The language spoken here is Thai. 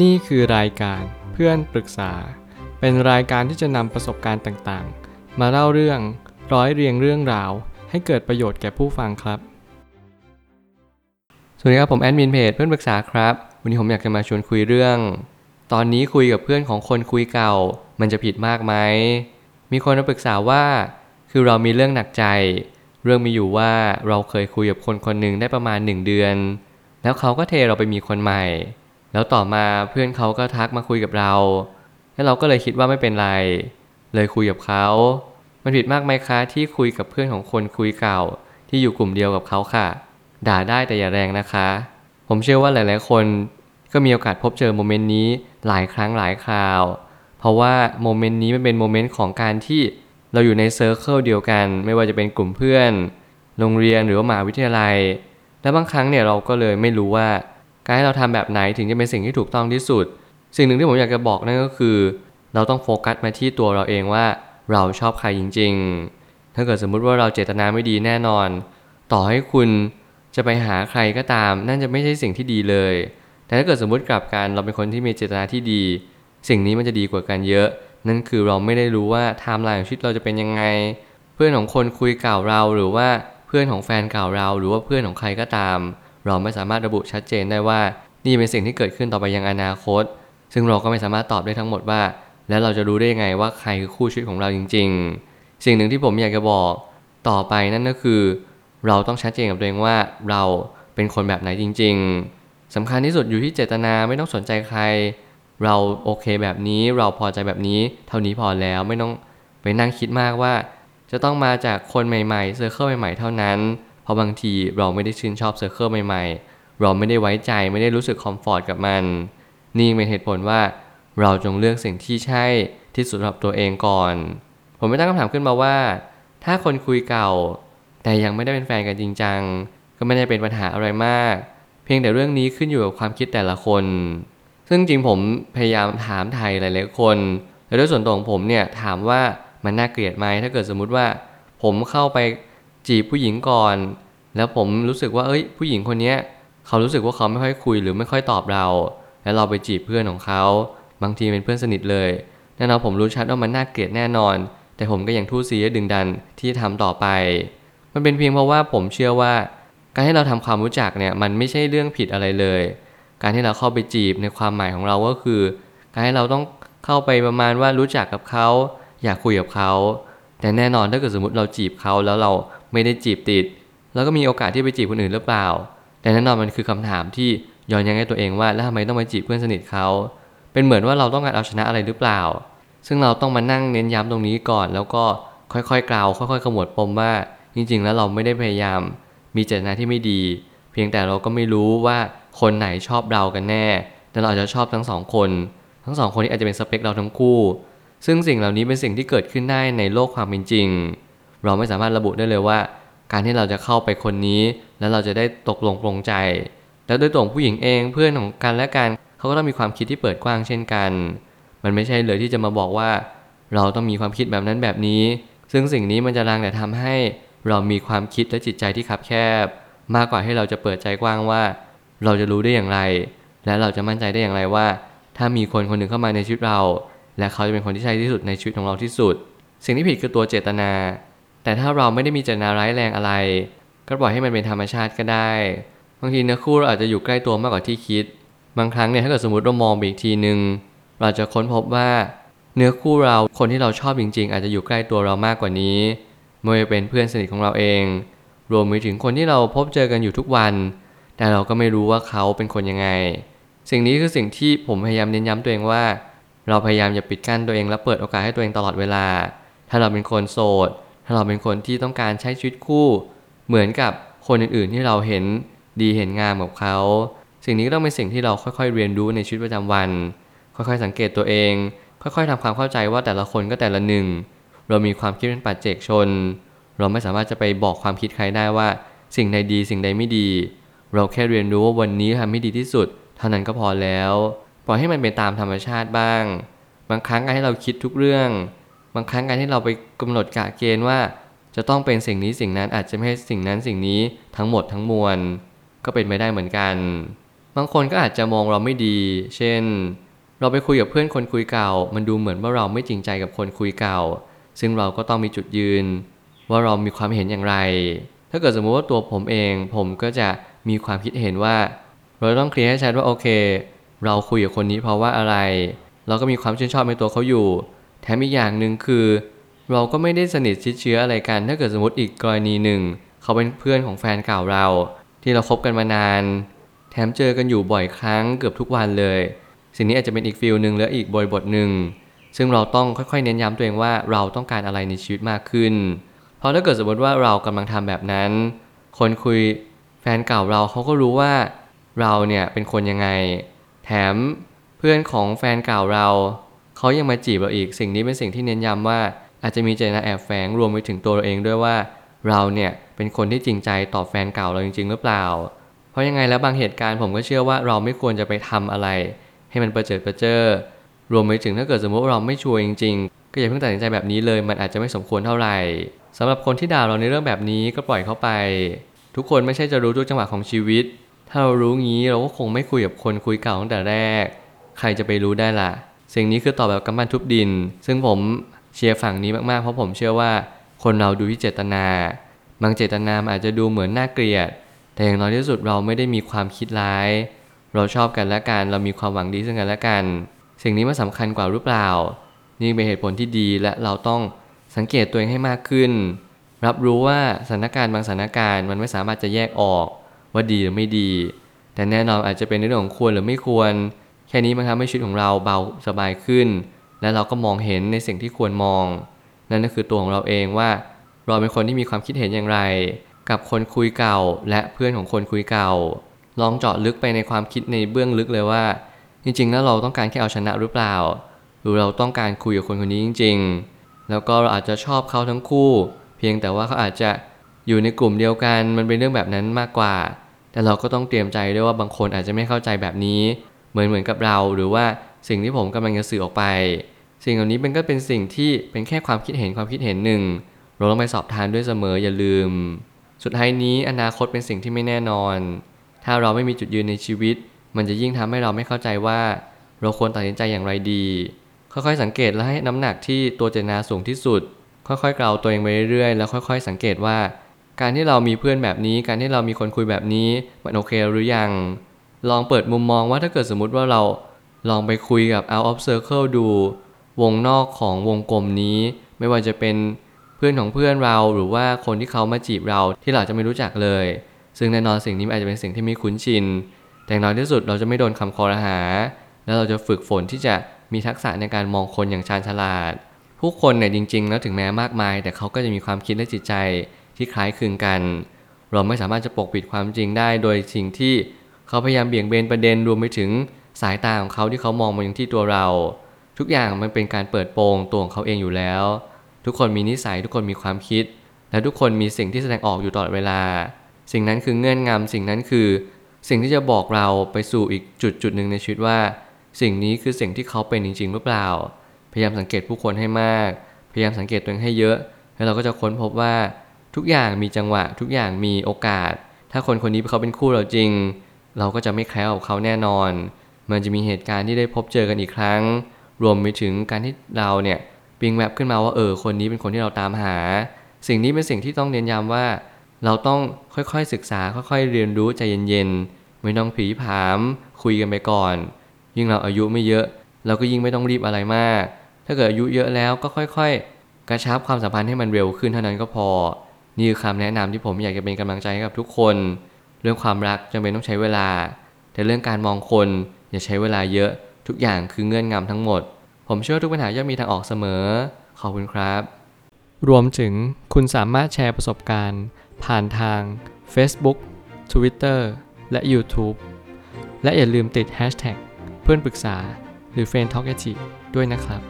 นี่คือรายการเพื่อนปรึกษา เป็นรายการที่จะนำประสบการณ์ต่างๆ มาเล่าเรื่องร้อยเรียงเรื่องราว ให้เกิดประโยชน์แก่ผู้ฟังครับ สวัสดีครับผมแอดมินเพจเพื่อนปรึกษาครับ วันนี้ผมอยากจะมาชวนคุยเรื่อง ตอนนี้คุยกับเพื่อนของคนคุยเก่า มันจะผิดมากไหม มีคนมาปรึกษาว่า คือเรามีเรื่องหนักใจ เรื่องมีอยู่ว่าเราเคยคุยกับคนคนหนึ่งได้ประมาณหนึ่งเดือน แล้วเขาก็เทเราไปมีคนใหม่ แล้วต่อมาเพื่อนเขาก็ทักมาคุยกับเรา แล้วเราก็เลยคิดว่าไม่เป็นไร เลยคุยกับเขา มันผิดมากไหมคะที่คุยกับเพื่อนของคนคุยเก่า ที่อยู่กลุ่มเดียวกับเขาค่ะ ด่าได้แต่อย่าแรงนะคะ ผมเชื่อว่าหลาย ๆ คนก็มีโอกาสพบเจอ moment นี้หลายครั้งหลายคราว เพราะว่า moment นี้มันเป็น moment ของการที่เราอยู่ใน circle เดียวกัน ไม่ว่าจะเป็นกลุ่มเพื่อน โรงเรียนหรือว่ามหาวิทยาลัย และบางครั้งเนี่ยเราก็เลยไม่รู้ว่า การให้เราทำแบบไหนถึงจะเป็นสิ่งที่ถูกต้องที่สุด สิ่งหนึ่งที่ผมอยากจะบอกนั่นก็คือ เราต้องโฟกัสมาที่ตัวเราเองว่าเราชอบใครจริง ๆ ถ้าเกิดสมมุติว่าเราเจตนาไม่ดีแน่นอน ต่อให้คุณจะไปหาใครก็ตาม นั่นจะไม่ใช่สิ่งที่ดีเลย แต่ถ้าเกิดสมมุติกลับกันเราเป็นคนที่มีเจตนาที่ดี สิ่งนี้มันจะดีกว่ากันเยอะ นั่นคือเราไม่ได้รู้ว่าไทม์ไลน์ของชีวิตเราจะเป็นยังไง เพื่อนของคนคุยเก่าเราหรือว่าเพื่อนของแฟนเก่าเรา หรือว่าเพื่อนของใครก็ตาม เราไม่สามารถระบุชัดเจนได้ว่า นี่เป็นสิ่งที่เกิดขึ้นต่อไปยังอนาคต ซึ่งเราก็ไม่สามารถตอบได้ทั้งหมดว่า แล้วเราจะรู้ได้ยังไงว่าใครคือคู่ชีวิตของเราจริง ๆ สิ่งหนึ่งที่ผมอยากจะบอกต่อไปนั่นก็คือ เราต้องชัดเจนกับตัวเองว่าเราเป็นคนแบบไหนจริง ๆสำคัญที่สุดอยู่ที่เจตนาไม่ต้องสนใจใคร เราโอเคแบบนี้เราพอใจแบบนี้ เท่านี้พอแล้วไม่ต้องไปนั่งคิดมากว่า จะต้องมาจากคนใหม่ๆ circle ใหม่ๆเท่านั้น เพราะบางทีเราไม่ได้ชื่นชอบ circle ใหม่ๆ เราไม่ได้ไว้ใจไม่ได้รู้สึก comfort กับมัน นี่เป็นเหตุผลว่าเราจงเลือกสิ่งที่ใช่ที่สุดสำหรับตัวเองก่อน ผมไม่ตั้งคำถามขึ้นมาว่า ถ้าคนคุยเก่า แต่ยังไม่ได้เป็นแฟนกันจริงจังก็ไม่ได้เป็นปัญหาอะไรมาก เพียงแต่เรื่องนี้ขึ้นอยู่กับความคิดแต่ละคน ซึ่งจริงผมพยายามถามไทยหลายๆคนแล้วด้วยส่วนตัวของผมเนี่ยถามว่ามันน่าเกลียดไหมถ้าเกิดสมมุติว่า ผมเข้าไป จีบผู้หญิงก่อน แล้วผมรู้สึกว่าเอ้ย ผู้หญิงคนเนี้ยเขารู้สึกว่าเขาไม่ค่อยคุยหรือไม่ค่อยตอบเรา แล้วเราไปจีบเพื่อนของเขา บางทีเป็นเพื่อนสนิทเลยแน่นอนผมรู้ชัดว่ามันน่าเกลียดแน่นอน แต่ผมก็ยังทู่ซีดึงดันที่จะทำต่อไป มันเป็นเพียงเพราะว่าผมเชื่อว่า การที่เราทำความรู้จักเนี่ยมันไม่ใช่เรื่องผิดอะไรเลย การที่เราเข้าไปจีบในความหมายของเราก็คือ การให้เราต้องเข้าไปประมาณว่ารู้จักกับเขาอยากคุยกับเขา แต่แน่นอนถ้าเกิดสมมติเราจีบเขาแล้วเรา ไม่ได้จีบติด แล้วก็มีโอกาสที่ไปจีบคนอื่นหรือเปล่า แต่แน่นอนมันคือคำถามที่ย้อนยังให้ตัวเองว่าแล้วทำไมต้องไปจีบเพื่อนสนิทเขาเป็นเหมือนว่าเราต้องการเอาชนะอะไรหรือเปล่า ซึ่งเราต้องมานั่งเน้นย้ำตรงนี้ก่อน แล้วก็ค่อยๆกล่าวค่อยๆขมวดปมว่า จริง ๆ แล้วเราไม่ได้พยายาม มีเจตนาที่ไม่ดี เพียงแต่เราก็ไม่รู้ว่าคนไหนชอบเรากันแน่ แต่เราอาจจะชอบทั้งสองคน ทั้งสองคนนี้อาจจะเป็นสเปคเราทั้งคู่ ซึ่งสิ่งเหล่านี้เป็นสิ่งที่เกิดขึ้นได้ในโลกความเป็นจริง เราไม่สามารถระบุได้เลยว่า การที่เราจะเข้าไปคนนี้ แล้วเราจะได้ตกลงปลงใจ แล้วโดยตัวของผู้หญิงเองเพื่อนของกันและกันเขาก็ต้องมีความคิดที่เปิดกว้างเช่นกัน มันไม่ใช่เลยที่จะมาบอกว่า เราต้องมีความคิดแบบนั้นแบบนี้ ซึ่งสิ่งนี้มันจะรังแต่ทำให้เรามีความคิดและจิตใจที่คับแคบ มากกว่าให้เราจะเปิดใจกว้างว่า เราจะรู้ได้อย่างไร และเราจะมั่นใจได้อย่างไรว่า ถ้ามีคนคนหนึ่งเข้ามาในชีวิตเรา และเขาจะเป็นคนที่ใช่ที่สุดในชีวิตของเราที่สุด สิ่งที่ผิดคือตัวเจตนา แต่ถ้าเราไม่ได้มีเจตนาร้ายแรงอะไร ก็ปล่อยให้มันเป็นธรรมชาติก็ได้ บางทีเนื้อคู่เราอาจจะอยู่ใกล้ตัวมากกว่าที่คิด บางครั้งเนี่ยถ้าเกิดสมมติเรามองไปอีกทีหนึ่งเราจะค้นพบว่า เนื้อคู่เราคนที่เราชอบจริง ๆ อาจจะอยู่ใกล้ตัวเรามากกว่านี้ไม่ว่าจะเป็นเพื่อนสนิทของเราเอง รวมไปถึงคนที่เราพบเจอกันอยู่ทุกวัน แต่เราก็ไม่รู้ว่าเขาเป็นคนยังไง สิ่งนี้คือสิ่งที่ผมพยายามเน้นย้ำตัวเองว่า เราพยายามอย่าปิดกั้นตัวเองและเปิดโอกาสให้ตัวเองตลอดเวลา ถ้าเราเป็นคนโสด ถ้าเราเป็นคนที่ต้องการใช้ชีวิตคู่ เหมือนกับคนอื่นๆที่เราเห็นดีเห็นงามกับเขา สิ่งนี้ก็ต้องเป็นสิ่งที่เราค่อยๆเรียนรู้ในชีวิตประจำวัน ค่อยๆสังเกตตัวเอง ค่อยๆทำความเข้าใจว่าแต่ละคนก็แต่ละหนึ่ง เรามีความคิดเป็นปัจเจกชน เราไม่สามารถจะไปบอกความคิดใครได้ว่า สิ่งใดดีสิ่งใดไม่ดี เราแค่เรียนรู้ว่าวันนี้ทำให้ดีที่สุด เท่านั้นก็พอแล้ว ปล่อยให้มันเป็นตามธรรมชาติบ้าง บางครั้งการให้เราคิดทุกเรื่อง บางครั้งการที่เราไปกำหนดกะเกณฑ์ว่า จะต้องเป็นสิ่งนี้สิ่งนั้นอาจจะไม่ใช่สิ่งนั้นสิ่งนี้ทั้งหมดทั้งมวล ก็เป็นไปได้เหมือนกัน บางคนก็อาจจะมองเราไม่ดี เช่น เราไปคุยกับเพื่อนคนคุยเก่า มันดูเหมือนว่าเราไม่จริงใจกับคนคุยเก่า ซึ่งเราก็ต้องมีจุดยืน ว่าเรามีความเห็นอย่างไร ถ้าเกิดสมมติว่าตัวผมเอง ผมก็จะมีความคิดเห็นว่า เราต้องเคลียร์ให้ชัดว่าโอเค เราคุยกับคนนี้เพราะว่าอะไร เราก็มีความชื่นชอบในตัวเขาอยู่ แถมอีกอย่างหนึ่งคือ เราก็ไม่ได้สนิทชิดเชื้ออะไรกัน ถ้าเกิดสมมติอีกกรณีหนึ่ง เขาเป็นเพื่อนของแฟนเก่าเรา ที่เราคบกันมานาน แถมเจอกันอยู่บ่อยครั้งเกือบทุกวันเลย สิ่งนี้อาจจะเป็นอีกฟิลหนึ่งและอีกบริบทหนึ่งซึ่งเราต้องค่อยๆ เน้นย้ำตัวเองว่าเราต้องการอะไรในชีวิตมากขึ้น เพราะถ้าเกิดสมมติว่าเรากำลังทำแบบนั้น คนคุยแฟนเก่าเราเขาก็รู้ว่าเราเนี่ยเป็นคนยังไง แถมเพื่อนของแฟนเก่าเรา เขายังมาจีบเราอีก สิ่งนี้เป็นสิ่งที่เน้นย้ำว่า อาจจะมีเจตนาแอบแฝงรวมไปถึงตัวเราเองด้วยว่า เราเนี่ยเป็นคนที่จริงใจต่อแฟนเก่าเราจริง ๆ หรือเปล่า เพราะยังไงแล้วบางเหตุการณ์ผมก็เชื่อว่าเราไม่ควรจะไปทำอะไร ให้มันประเจิดประเจอรวมไปถึงถ้าเกิดสมมติว่าเราไม่ชัวร์จริง ๆ ก็อย่าเพิ่งตัดสินใจแบบนี้เลย มันอาจจะไม่สมควรเท่าไหร่สำหรับคนที่ด่าเราในเรื่องแบบนี้ก็ปล่อยเขาไป ทุกคนไม่ใช่จะรู้ทุกจังหวะของชีวิต ถ้าเรารู้งี้เราก็คงไม่คุยกับคนคุยเก่าตั้งแต่แรก ใครจะไปรู้ได้ล่ะ สิ่งนี้คือตอบแบบกำปั้นทุบดิน ซึ่งผมเชียร์ฝั่งนี้มาก ๆ เพราะผมเชื่อว่าคนเราดูที่เจตนาบางเจตนามอาจจะดูเหมือนน่าเกลียด แต่อย่างน้อยที่สุดเราไม่ได้มีความคิดร้าย เราชอบกันและกัน เรามีความหวังดีซึ่งกันและกัน สิ่งนี้มันสำคัญกว่าหรือเปล่า นี่เป็นเหตุผลที่ดีและเราต้องสังเกตตัวเองให้มากขึ้น รับรู้ว่าสถานการณ์บางสถานการณ์มันไม่สามารถจะแยกออกว่าดีหรือไม่ดี แต่แน่นอนอาจจะเป็นในเรื่องของควรหรือไม่ควร แค่นี้มันทำให้ชีวิตของเราเบาสบายขึ้น และเราก็มองเห็นในสิ่งที่ควรมอง นั่นก็คือตัวของเราเองว่า เราเป็นคนที่มีความคิดเห็นอย่างไร กับคนคุยเก่าและเพื่อนของคนคุยเก่า ลองเจาะลึกไปในความคิดในเบื้องลึกเลยว่า จริง ๆ แล้วเราต้องการแค่เอาชนะหรือเปล่า หรือเราต้องการคุยกับคนคนนี้จริง ๆ แล้วก็เราอาจจะชอบเขาทั้งคู่ เพียงแต่ว่าเขาอาจจะอยู่ในกลุ่มเดียวกันมันเป็นเรื่องแบบนั้นมากกว่า แต่เราก็ต้องเตรียมใจด้วยว่าบางคนอาจจะไม่เข้าใจแบบนี้ เหมือนเหมือนกับเรา หรือว่าสิ่งที่ผมกำลังจะสื่อออกไป สิ่งเหล่านี้มันก็เป็นสิ่งที่เป็นแค่ความคิดเห็นความคิดเห็นหนึ่ง เราต้องไปสอบทานด้วยเสมออย่าลืม สุดท้ายนี้อนาคตเป็นสิ่งที่ไม่แน่นอน ถ้าเราไม่มีจุดยืนในชีวิต มันจะยิ่งทำให้เราไม่เข้าใจว่า เราควรตัดสินใจอย่างไรดี ค่อยๆสังเกตและให้น้ำหนักที่ตัวเจตนาสูงที่สุด ค่อยๆกล่าวตัวเองไปเรื่อยๆแล้วค่อย ๆ สังเกตว่าการที่เรามีเพื่อนแบบนี้ การที่เรามีคนคุยแบบนี้ มันโอเคหรือยัง ลองเปิดมุมมองว่าถ้าเกิดสมมุติว่าเราลองไปคุยกับ out of circle ดู วงนอกของวงกลมนี้ ไม่ว่าจะเป็นเพื่อนของเพื่อนเราหรือว่าคนที่เขามาจีบเราที่เราจะไม่รู้จักเลย ซึ่งแน่นอนสิ่งนี้อาจจะเป็นสิ่งที่ไม่คุ้นชิน แต่อย่างน้อยที่สุดเราจะไม่โดนคำคอรหา แล้วเราจะฝึกฝนที่จะมีทักษะในการมองคนอย่างชาญฉลาด ผู้คนเนี่ยจริง ๆ แล้วถึงแม้มากมาย แต่เขาก็จะมีความคิดและจิตใจที่คล้ายคลึงกัน เราไม่สามารถจะปกปิดความจริงได้โดยสิ่งที่ เขาพยายามเบี่ยงเบนประเด็นรวมไปถึงสายตาของเขาที่เขามองมาอย่างที่ตัวเรา ทุกอย่างมันเป็นการเปิดโปงตัวของเขาเองอยู่แล้ว ทุกคนมีนิสัยทุกคนมีความคิด และทุกคนมีสิ่งที่แสดงออกอยู่ตลอดเวลา สิ่งนั้นคือเงื่อนงำสิ่งนั้นคือ สิ่งที่จะบอกเราไปสู่อีกจุดจุดหนึ่งในชีวิตว่า สิ่งนี้คือสิ่งที่เขาเป็นจริงๆหรือเปล่า พยายามสังเกตผู้คนให้มาก พยายามสังเกตตัวเองให้เยอะ แล้วเราก็จะค้นพบว่าทุกอย่างมีจังหวะ ทุกอย่างมีโอกาส ถ้าคนคนนี้เขาเป็นคู่เราจริง เราก็จะไม่แคล้วกับเขาแน่นอน มันจะมีเหตุการณ์ที่ได้พบเจอกันอีกครั้ง รวมไปถึงการที่เราเนี่ยปิงแวบขึ้นมาว่าเออคนนี้เป็นคนที่เราตามหา สิ่งนี้เป็นสิ่งที่ต้องเน้นย้ำว่า เราต้องค่อยๆศึกษาค่อยๆเรียนรู้ใจเย็นๆไม่ต้องผีผามคุยกันไปก่อน ยิ่งเราอายุไม่เยอะ เราก็ยิ่งไม่ต้องรีบอะไรมาก ถ้าเกิดอายุเยอะแล้วก็ค่อยๆ กระชับความสัมพันธ์ให้มันเร็วขึ้นเท่านั้นก็พอ นี่คือคำแนะนำที่ผมอยากจะเป็นกำลังใจให้กับทุกคน เรื่องความรักจำเป็นต้องใช้เวลา แต่เรื่องการมองคนอย่าใช้เวลาเยอะ ทุกอย่างคือเงื่อนงำทั้งหมด ผมเชื่อทุกปัญหาย่อมมีทางออกเสมอ ขอบคุณครับ รวมถึงคุณสามารถแชร์ประสบการณ์ ผ่านทาง Facebook Twitter และ YouTube และอย่าลืมติด Hashtag เพื่อนปรึกษาหรือ f r ร e n d t a l k ด้วยนะครับ